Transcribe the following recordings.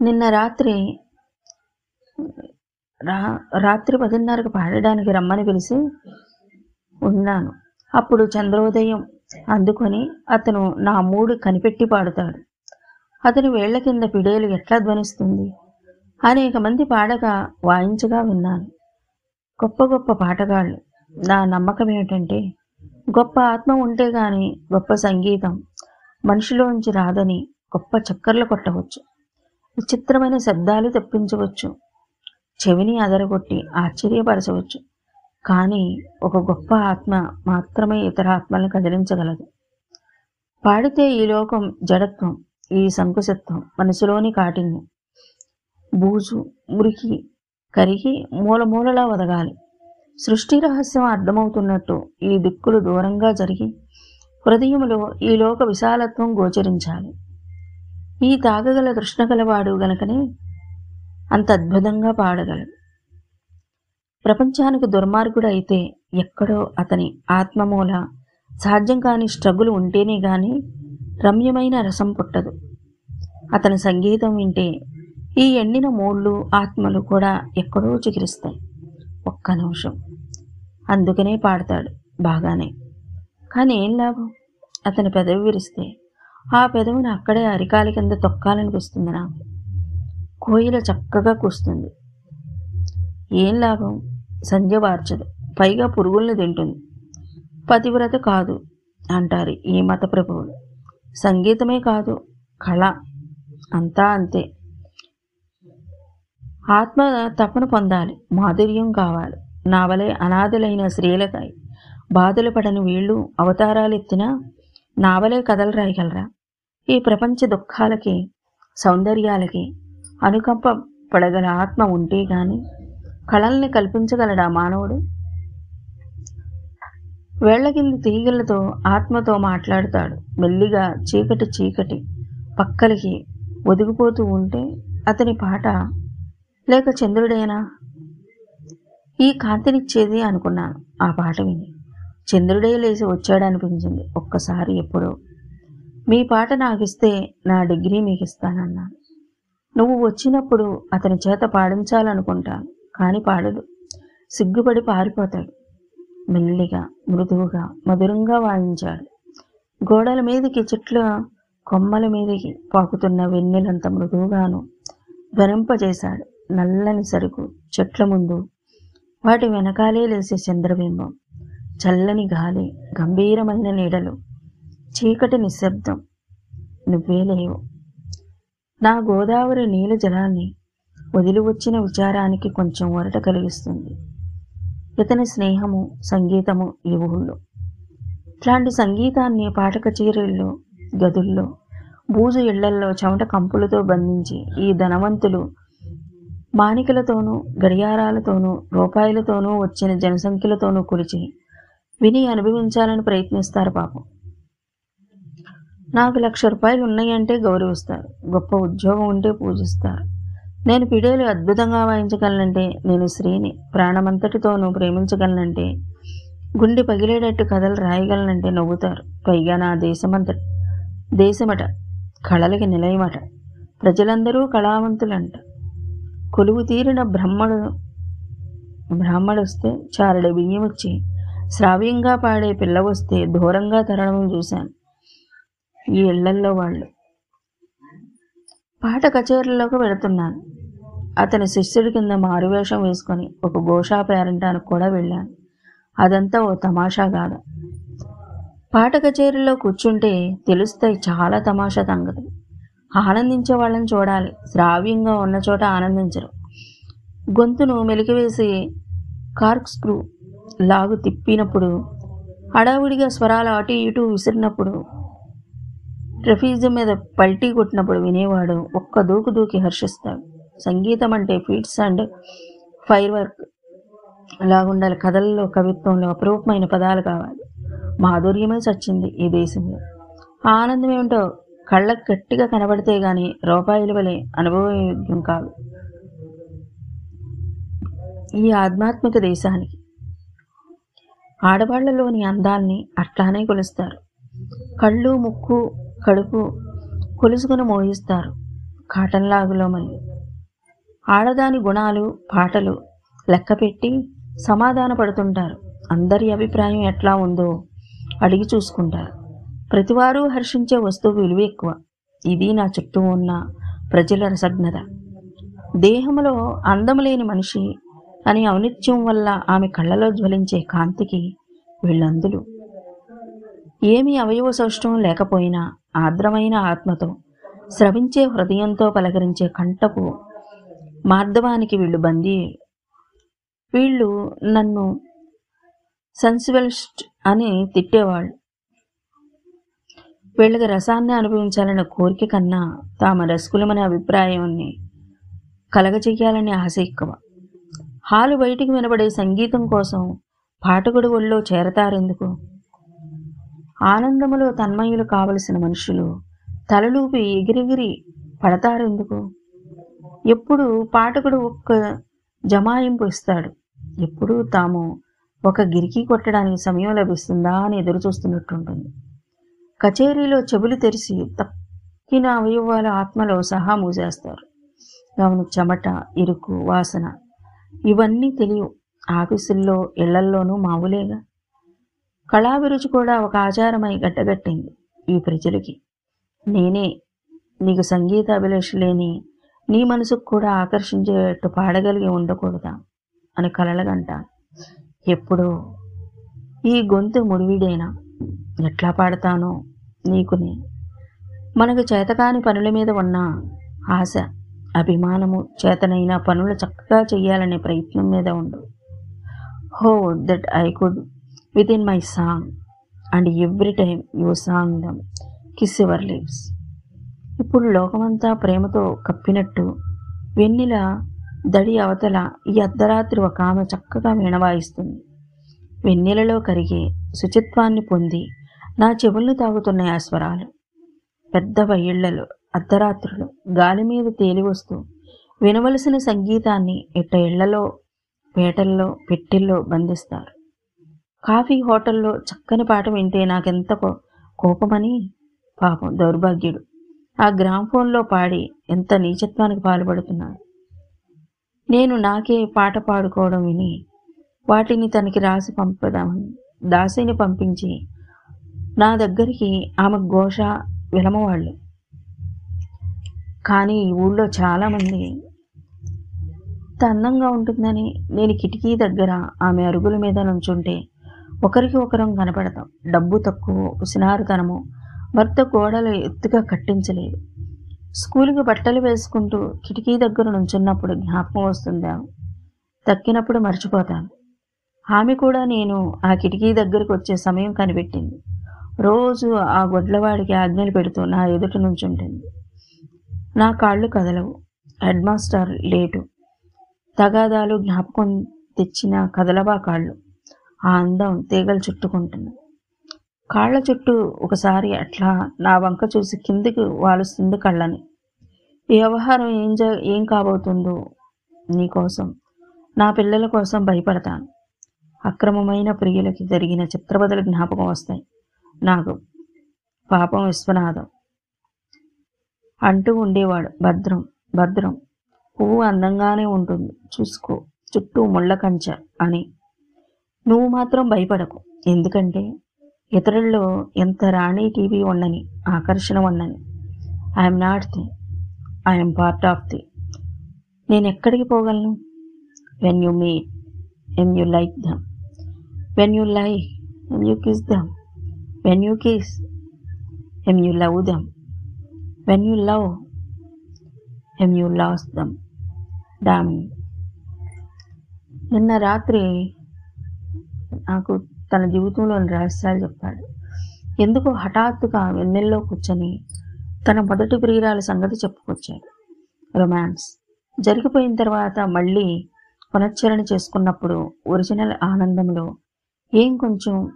నిన్న రాత్రి రా రాత్రి పదిన్నరకు పాడడానికి రమ్మని పిలిచి ఉన్నాను. అప్పుడు చంద్రోదయం అందుకొని అతను నా మూడు కనిపెట్టి పాడుతాడు. అతని వేళ్ళ కింద పిడేలు ఎట్లా ధ్వనిస్తుంది? అనేక మంది పాడగా వాయించగా విన్నాను. గొప్ప గొప్ప పాటగాళ్ళు. నా నమ్మకం ఏమిటంటే గొప్ప ఆత్మ ఉంటే గాని గొప్ప సంగీతం మనిషిలోంచి రాదని గొప్ప చక్కర్లు కొట్టవచ్చు. విచిత్రమైన శబ్దాలు తెప్పించవచ్చు. చెవిని అదరగొట్టి ఆశ్చర్యపరచవచ్చు. కానీ ఒక గొప్ప ఆత్మ మాత్రమే ఇతర ఆత్మలను కదిలించగలదు. పాడితే ఈ లోకం జడత్వం ఈ సంకుశత్వం మనసులోని కాఠిన్యం. బూజు మురికి కరిగి మూల మూలలా వదగాలి. సృష్టి రహస్యం అర్థమవుతున్నట్టు ఈ దిక్కులు దూరంగా జరిగి హృదయములో ఈ లోక విశాలత్వం గోచరించాలి. ఈ తాగగల కృష్ణ గలవాడు గనకనే అంత అద్భుతంగా పాడగలడు. ప్రపంచానికి దుర్మార్గుడు అయితే ఎక్కడో అతని ఆత్మమూల సాధ్యం కాని స్ట్రగుల్ ఉంటేనే గాని రమ్యమైన రసం పుట్టదు. అతని సంగీతం వింటే ఈ ఎండిన మూళ్ళు ఆత్మలు కూడా ఎక్కడో చికిరిస్తాయి. ఒక్క నిమిషం. అందుకనే పాడతాడు బాగానే. కానీ ఏం లాభం? అతని పెదవి విరిస్తే ఆ పెదవిని అక్కడే అరికాలి కింద తొక్కాలనిపిస్తుంది నాకు. కోయిల చక్కగా కూస్తుంది. ఏం లాభం? సంధ్య వార్చదు. పైగా పురుగుల్ని తింటుంది. పతివ్రత కాదు అంటారు ఈ మత ప్రభువులు. సంగీతమే కాదు కళ. అంతా అంతే. ఆత్మ తపన పొందాలి. మాధుర్యం కావాలి. నా వలె అనాథలైన స్త్రీలకై బాధలు పడని వీళ్ళు అవతారాలు ఎత్తినా నావలే కథలు రాయగలరా? ఈ ప్రపంచ దుఃఖాలకి సౌందర్యాలకి అనుకంప పడగల ఆత్మ ఉంటే గాని కళల్ని కల్పించగలడా మానవుడు? వేళ్ళ కింద తీగలతో ఆత్మతో మాట్లాడతాడు. మెల్లిగా చీకటి చీకటి పక్కలకి ఒదిగిపోతూ ఉంటే అతని పాట లేక చంద్రుడేనా? ఈ కాంతినిచ్చేది అనుకున్నాను. ఆ పాట విని చంద్రుడే లేచి వచ్చాడనిపించింది ఒక్కసారి ఎప్పుడో. మీ పాట నాకిస్తే నా డిగ్రీ మీకు ఇస్తానన్నాను నువ్వు వచ్చినప్పుడు అతని చేత పాడించాలనుకుంటాను కానీ పాడదు. సిగ్గుపడి పారిపోతాడు. మెల్లిగా మృదువుగా మధురంగా వాయించాడు. గోడల మీదకి చెట్ల కొమ్మల మీదకి పాకుతున్న వెన్నెలంత మృదువుగాను ధ్వనింపజేశాడు నల్లని సరుకు చెట్ల ముందు. వాటి వెనకాలే లేసే చంద్రబింబం. చల్లని గాలి గంభీరమైన నీడలు చీకటి నిశ్శబ్దం. నువ్వే లేవు. నా గోదావరి నీల జలాన్ని వదిలి వచ్చిన విచారానికి కొంచెం ఒరట కలిగిస్తుంది. ఇతని స్నేహము సంగీతము ఈ ఊళ్ళో ఇట్లాంటి సంగీతాన్ని పాట కచేరీల్లో గదుల్లో బూజు ఇళ్ళల్లో చెమట కంపులతో బంధించి ఈ ధనవంతులు మాణికలతోనూ గడియారాలతోనూ రూపాయలతోనూ వచ్చిన జనసంఖ్యలతోనూ కొలిచి విని అనుభవించాలని ప్రయత్నిస్తారు పాపం. నాకు లక్ష రూపాయలు ఉన్నాయంటే గౌరవిస్తారు. గొప్ప ఉద్యోగం ఉంటే పూజిస్తారు. నేను పిడేలు అద్భుతంగా వాయించగలనంటే నేను స్త్రీని ప్రాణమంతటితోనూ ప్రేమించగలనంటే గుండె పగిలేటట్టు కథలు రాయగలనంటే నవ్వుతారు. పైగా నా దేశమంతటి దేశమట కళలకి నిలయమట. ప్రజలందరూ కళావంతులంట. కొలువు తీరిన బ్రహ్మడు బ్రాహ్మడు వస్తే చారడి బియ్యం వచ్చి శ్రావ్యంగా పాడే పిల్ల వస్తే దూరంగా తరడం చూశాను. ఈ ఇళ్ళల్లో వాళ్ళు. పాట కచేరీలోకి వెళుతున్నాను. అతని శిష్యుడి కింద మారువేషం వేసుకొని ఒక గోషా పేరంటానికి కూడా వెళ్ళాను. అదంతా ఓ తమాషా కాదు. పాట కచేరీలో కూర్చుంటే తెలుస్తాయి చాలా తమాషా సంగతులు. ఆనందించే వాళ్ళని చూడాలి. శ్రావ్యంగా ఉన్న చోట ఆనందించరు. గొంతును మెలికివేసి కార్క్ స్క్రూ లాగు తిప్పినప్పుడు హడావుడిగా స్వరాలు అటు ఇటు విసిరినప్పుడు ట్రఫీజం మీద పల్టీ కొట్టినప్పుడు వినేవాడు ఒక్క దూకు దూకి హర్షిస్తాడు. సంగీతం అంటే ఫీట్స్ అండ్ ఫైర్ వర్క్. లాగుండాలి కథల్లో కవిత్వంలో అపరూపమైన పదాలు కావాలి. మాధుర్యమే చచ్చింది ఈ దేశంలో. ఆనందం ఏమిటో కళ్ళకు గట్టిగా కనబడితే గాని రూపాయల వలె అనుభవయోగ్యం కాదు. ఈ ఆధ్యాత్మిక దేశానికి ఆడవాళ్ళలోని అందాల్ని అట్లానే కొలుస్తారు. కళ్ళు ముక్కు కడుపు కొలుసుకుని మోహిస్తారు కాటన్లాగులో మళ్ళీ. ఆడదాని గుణాలు పాటలు లెక్కపెట్టి సమాధాన పడుతుంటారు. అందరి అభిప్రాయం ఎట్లా ఉందో అడిగి చూసుకుంటారు. ప్రతివారు హర్షించే వస్తువు విలువ ఎక్కువ. ఇది నా చుట్టూ ఉన్న ప్రజల రసజ్ఞత. దేహంలో అందం లేని మనిషి అని ఔనిత్యం వల్ల ఆమె కళ్ళలో జ్వలించే కాంతికి వీళ్ళందులు. ఏమీ అవయవ సౌష్టం లేకపోయినా ఆర్ద్రమైన ఆత్మతో స్రవించే హృదయంతో పలకరించే కంటపు మార్ధవానికి వీళ్ళు బందీ. వీళ్ళు నన్ను సెన్సిబలిస్ట్ అని తిట్టేవాళ్ళు. వీళ్ళకి రసాన్ని అనుభవించాలనే కోరిక కన్నా తామ రసకులమనే అభిప్రాయాన్ని కలగజెయ్యాలనే ఆశ ఎక్కువ. హాలు బయటికి వినబడే సంగీతం కోసం పాఠకుడి ఒళ్ళో చేరతారెందుకు? ఆనందములో తన్మయులు కావలసిన మనుషులు తలలూపి ఎగిరెగిరి పడతారెందుకు? ఎప్పుడు పాఠకుడు ఒక్క జమాయింపు ఇస్తాడు. ఎప్పుడు తాము ఒక గిరికి కొట్టడానికి సమయం లభిస్తుందా అని ఎదురు చూస్తున్నట్టుంటుంది కచేరీలో చెవులు తెరిచి తక్కిన అవయవాల ఆత్మలో సహా మూసేస్తారు. అవును చెమట ఇరుకు వాసన ఇవన్నీ తెలియవు. ఆఫీసుల్లో ఇళ్ళల్లోనూ మామూలేగా. కళాభిరుచి కూడా ఒక ఆచారమై గట్టగట్టింది ఈ ప్రజలకి. నేనే నీకు సంగీత అభిలాష లేని నీ మనసుకు కూడా ఆకర్షించేట్టు పాడగలిగి ఉండకూడదా? అని కలలగంట. ఎప్పుడో. ఈ గొంతు ముడివిడేనా? ఎట్లా పాడతానో నీకుని. మనకు చేతకాని పనుల మీద ఉన్న ఆశ అభిమానము చేతనైన పనులు చక్కగా చేయాలనే ప్రయత్నం మీద ఉండు. హో that I could within my song and every time you sang them kiss your lips. ఇప్పుడు లోకమంతా ప్రేమతో కప్పినట్టు వెన్నెల దడి అవతల ఈ అర్ధరాత్రి ఒక ఆమె చక్కగా వీణవాయిస్తుంది. వెన్నెలలో కరిగే శుచిత్వాన్ని పొంది నా చెవులను తాగుతున్నాయి ఆ స్వరాలు. పెద్ద వయిళ్ళలో అర్ధరాత్రులు గాలి మీద తేలి వస్తూ వినవలసిన సంగీతాన్ని ఇట్ట ఇళ్ళలో పేటల్లో పెట్టెల్లో బంధిస్తారు. కాఫీ హోటల్లో చక్కని పాట వింటే నాకెంత కోపమని? పాపం దౌర్భాగ్యుడు. ఆ గ్రామ్ఫోన్లో పాడి ఎంత నీచత్వానికి పాల్పడుతున్నాడు. నేను నాకే పాట పాడుకోవడం విని వాటిని తనకి రాసి పంపదామని దాసిని పంపించి నా దగ్గరికి ఆమె ఘోష విలమవాళ్ళు కానీ ఈ ఊళ్ళో చాలామంది అందంగా ఉంటుందని నేను కిటికీ దగ్గర ఆమె అరుగుల మీద నుంచుంటే ఒకరికి ఒకరం కనపడతాం. డబ్బు తక్కువ ఉసినారుతనము. భర్త గోడలు ఎత్తుగా కట్టించలేదు. స్కూలుకి బట్టలు వేసుకుంటూ కిటికీ దగ్గర నుంచున్నప్పుడు జ్ఞాపకం వస్తుందా? తక్కినప్పుడు మర్చిపోతాను. ఆమె కూడా నేను ఆ కిటికీ దగ్గరకు వచ్చే సమయం కనిపెట్టింది. రోజు ఆ గొడ్లవాడికి ఆజ్ఞలు పెడుతూ నా ఎదుట నుంచుంటుంది. నా కాళ్ళు కదలవు. Headmaster late. తగాదాలు జ్ఞాపకం తెచ్చిన కదలవా కాళ్ళు? ఆ అందం తీగలు చుట్టుకుంటుంది. కాళ్ళ చుట్టూ ఒకసారి అట్లా నా వంక చూసి కిందికి వాలుస్తుంది కళ్ళని. ఈ వ్యవహారం ఏం జ ఏం కాబోతుందో నీకోసం నా పిల్లల కోసం భయపడతాను. అక్రమమైన ప్రియులకి జరిగిన చిత్రబదలు జ్ఞాపకం వస్తాయి. నాకు పాపం విశ్వనాథం. అంటూ ఉండేవాడు. భద్రం భద్రం. పువ్వు అందంగానే ఉంటుంది. చూసుకో. చుట్టూ ముళ్ళ కంచ అని. నువ్వు మాత్రం భయపడకు. ఎందుకంటే ఇతరుల్లో ఎంత రాణి టీవీ ఉండని ఆకర్షణ ఉండని I'm not the I'm part of the నేను ఎక్కడికి పోగలను? When you meet when you like them when you like when you kiss them when you kiss when you love them when you love him, you lose them them నిన్న రాత్రి నాకు తన జీవితంలోని రహస్యాలు చెప్పాడు. ఎందుకు హఠాత్తుగా వెన్నెల్లో కూర్చొని తన మొదటి ప్రియురాల సంగతి చెప్పుకొచ్చాడు. రొమాన్స్. జరిగిపోయిన తర్వాత మళ్ళీ పునశ్చరణ చేసుకున్నప్పుడు ఒరిజినల్ ఆనందంలో ఏం కొంచెం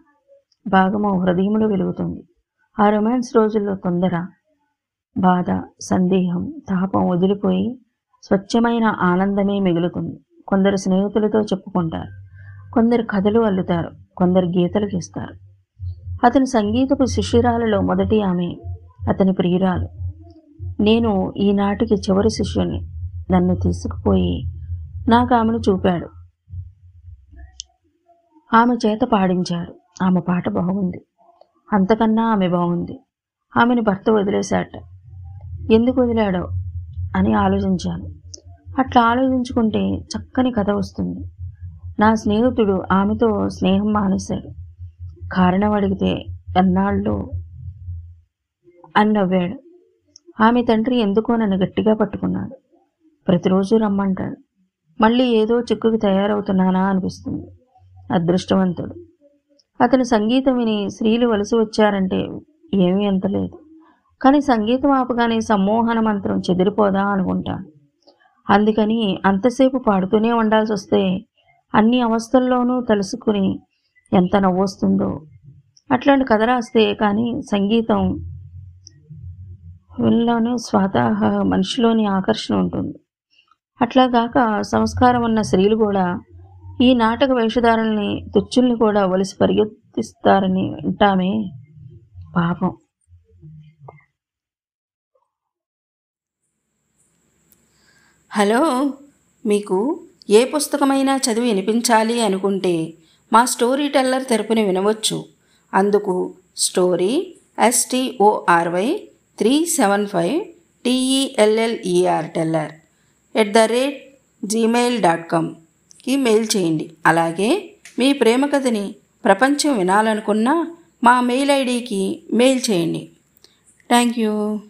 భాగమో హృదయంలో వెలుగుతుంది. ఆ రొమాన్స్ రోజుల్లో తొందర బాధ సందేహం తాపం వదిలిపోయి స్వచ్ఛమైన ఆనందమే మిగులుతుంది. కొందరు స్నేహితులతో చెప్పుకుంటారు. కొందరు కథలు అల్లుతారు. కొందరు గీతలు గీస్తారు. అతని సంగీతపు శిష్యురాలలో మొదటి ఆమె అతని ప్రియురాలు. నేను ఈనాటికి చివరి శిష్యుని. నన్ను తీసుకుపోయి నాకు ఆమెను చూపాడు. ఆమె చేత పాడించారు. ఆమె పాట బాగుంది. అంతకన్నా ఆమె బాగుంది. ఆమెను భర్త వదిలేశాట. ఎందుకు వదిలాడో అని ఆలోచించాను. అట్లా ఆలోచించుకుంటే చక్కని కథ వస్తుంది. నా స్నేహితుడు ఆమెతో స్నేహం మానేశాడు. కారణం అడిగితే ఎన్నాళ్ళు అని నవ్వాడు. ఆమె తండ్రి ఎందుకో నన్ను గట్టిగా పట్టుకున్నాడు. ప్రతిరోజు రమ్మంటాడు. మళ్ళీ ఏదో చిక్కుకి తయారవుతున్నానా అనిపిస్తుంది. అదృష్టవంతుడు. అతను సంగీతం విని స్త్రీలు వలస వచ్చారంటే ఏమీ అంతలేదు కానీ సంగీతం ఆపగానే సమ్మోహన మంత్రం చెదిరిపోదా అనుకుంటాను అందుకని అంతసేపు పాడుతూనే ఉండాల్సి వస్తే అన్ని అవస్థల్లోనూ తెలుసుకుని ఎంత నవ్వొస్తుందో. అట్లాంటి కథ రాస్తే కానీ సంగీతం వీళ్ళలోనూ స్వతహ మనిషిలోని ఆకర్షణ ఉంటుంది. అట్లాగాక సంస్కారం ఉన్న స్త్రీలు కూడా ఈ నాటక వేషధారుల్ని తుచ్చుల్ని కూడా వలసి పరిగెత్తిస్తారని వింటామే. పాపం. హలో మీకు ఏ పుస్తకమైనా చదివి వినిపించాలి అనుకుంటే మా స్టోరీ టెల్లర్ తెరపుని వినవచ్చు. అందుకు story S T O R Y three seven five T E L L E R teller at the rate Gmail dot కామ్కి mail చేయండి. అలాగే మీ ప్రేమ కథని ప్రపంచం వినాలనుకున్న మా మెయిల్ ఐడికి మెయిల్ చేయండి. Thank you.